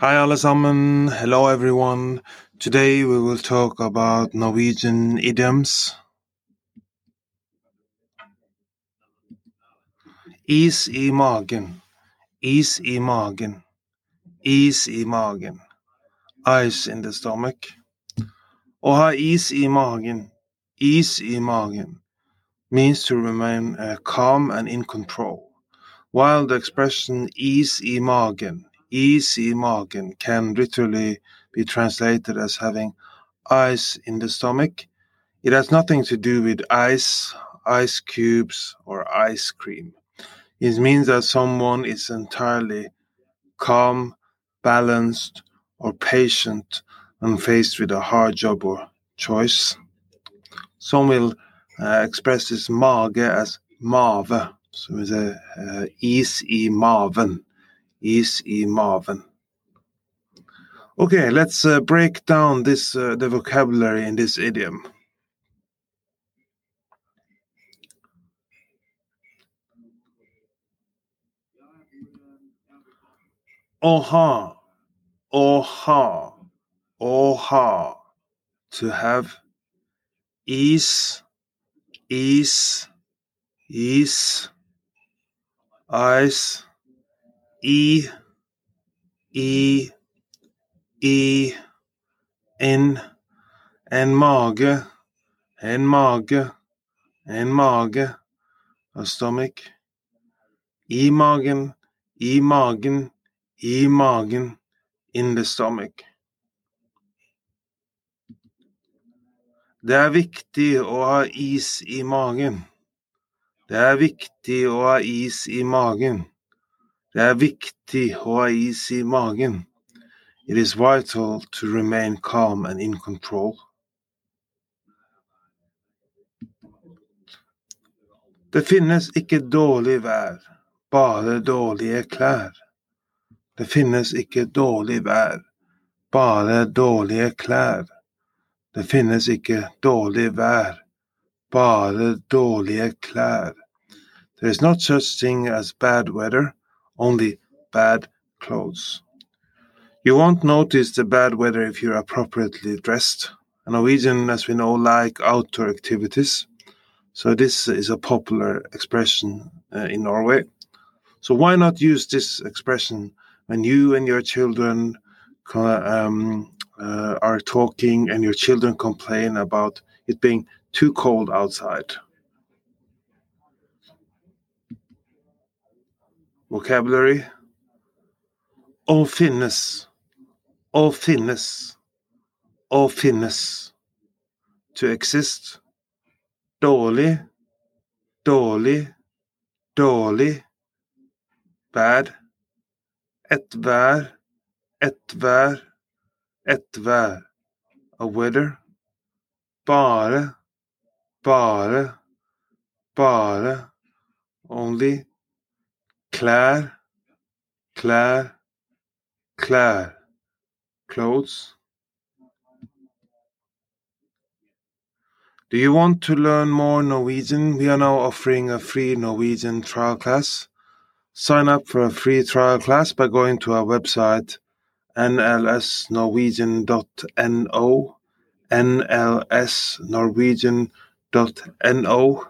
Hi alle sammen. Hello everyone. Today we will talk about Norwegian idioms. Is i magen. Is i magen. Is i magen. Ice in the stomach. Å ha is i magen. Is i magen means to remain uh, calm and in control, while the expression is i magen i magen can literally be translated as having ice in the stomach. It has nothing to do with ice, ice cubes, or ice cream. It means that someone is entirely calm, balanced, or patient when faced with a hard job or choice. Some will uh, express this mage as mave, so it's a uh, i maven is i maven. Okay, let's uh, break down this uh, the vocabulary in this idiom. Oha, oha, oha, to have is, is, is, ice, E E E inn en mage en mage en mage a stomach i magen i magen i magen in the stomach Det er viktig å ha is i magen. Det er viktig å ha is i magen. Det er viktig å ha is i magen. It is vital to remain calm and in control. Det finnes ikke dårlig vær, bare dårlige klær. Det finnes ikke dårlig vær, bare dårlige klær. Det finnes ikke dårlig vær, bare dårlige klær. There is not such thing as bad weather, only bad clothes. You won't notice the bad weather if you're appropriately dressed. A Norwegian, as we know, like outdoor activities. So this is a popular expression uh, in Norway. So why not use this expression when you and your children um, uh, are talking and your children complain about it being too cold outside? Vocabulary å finnes, å finnes, å finnes. To exist. Dårlig, dårlig, dårlig. Bad. Et vær, et vær, et vær. A weather. Bare, bare, bare. Only klær, klær, klær, clothes. Do you want to learn more Norwegian? We are now offering a free Norwegian trial class. Sign up for a free trial class by going to our website nlsnorwegian.no nlsnorwegian.no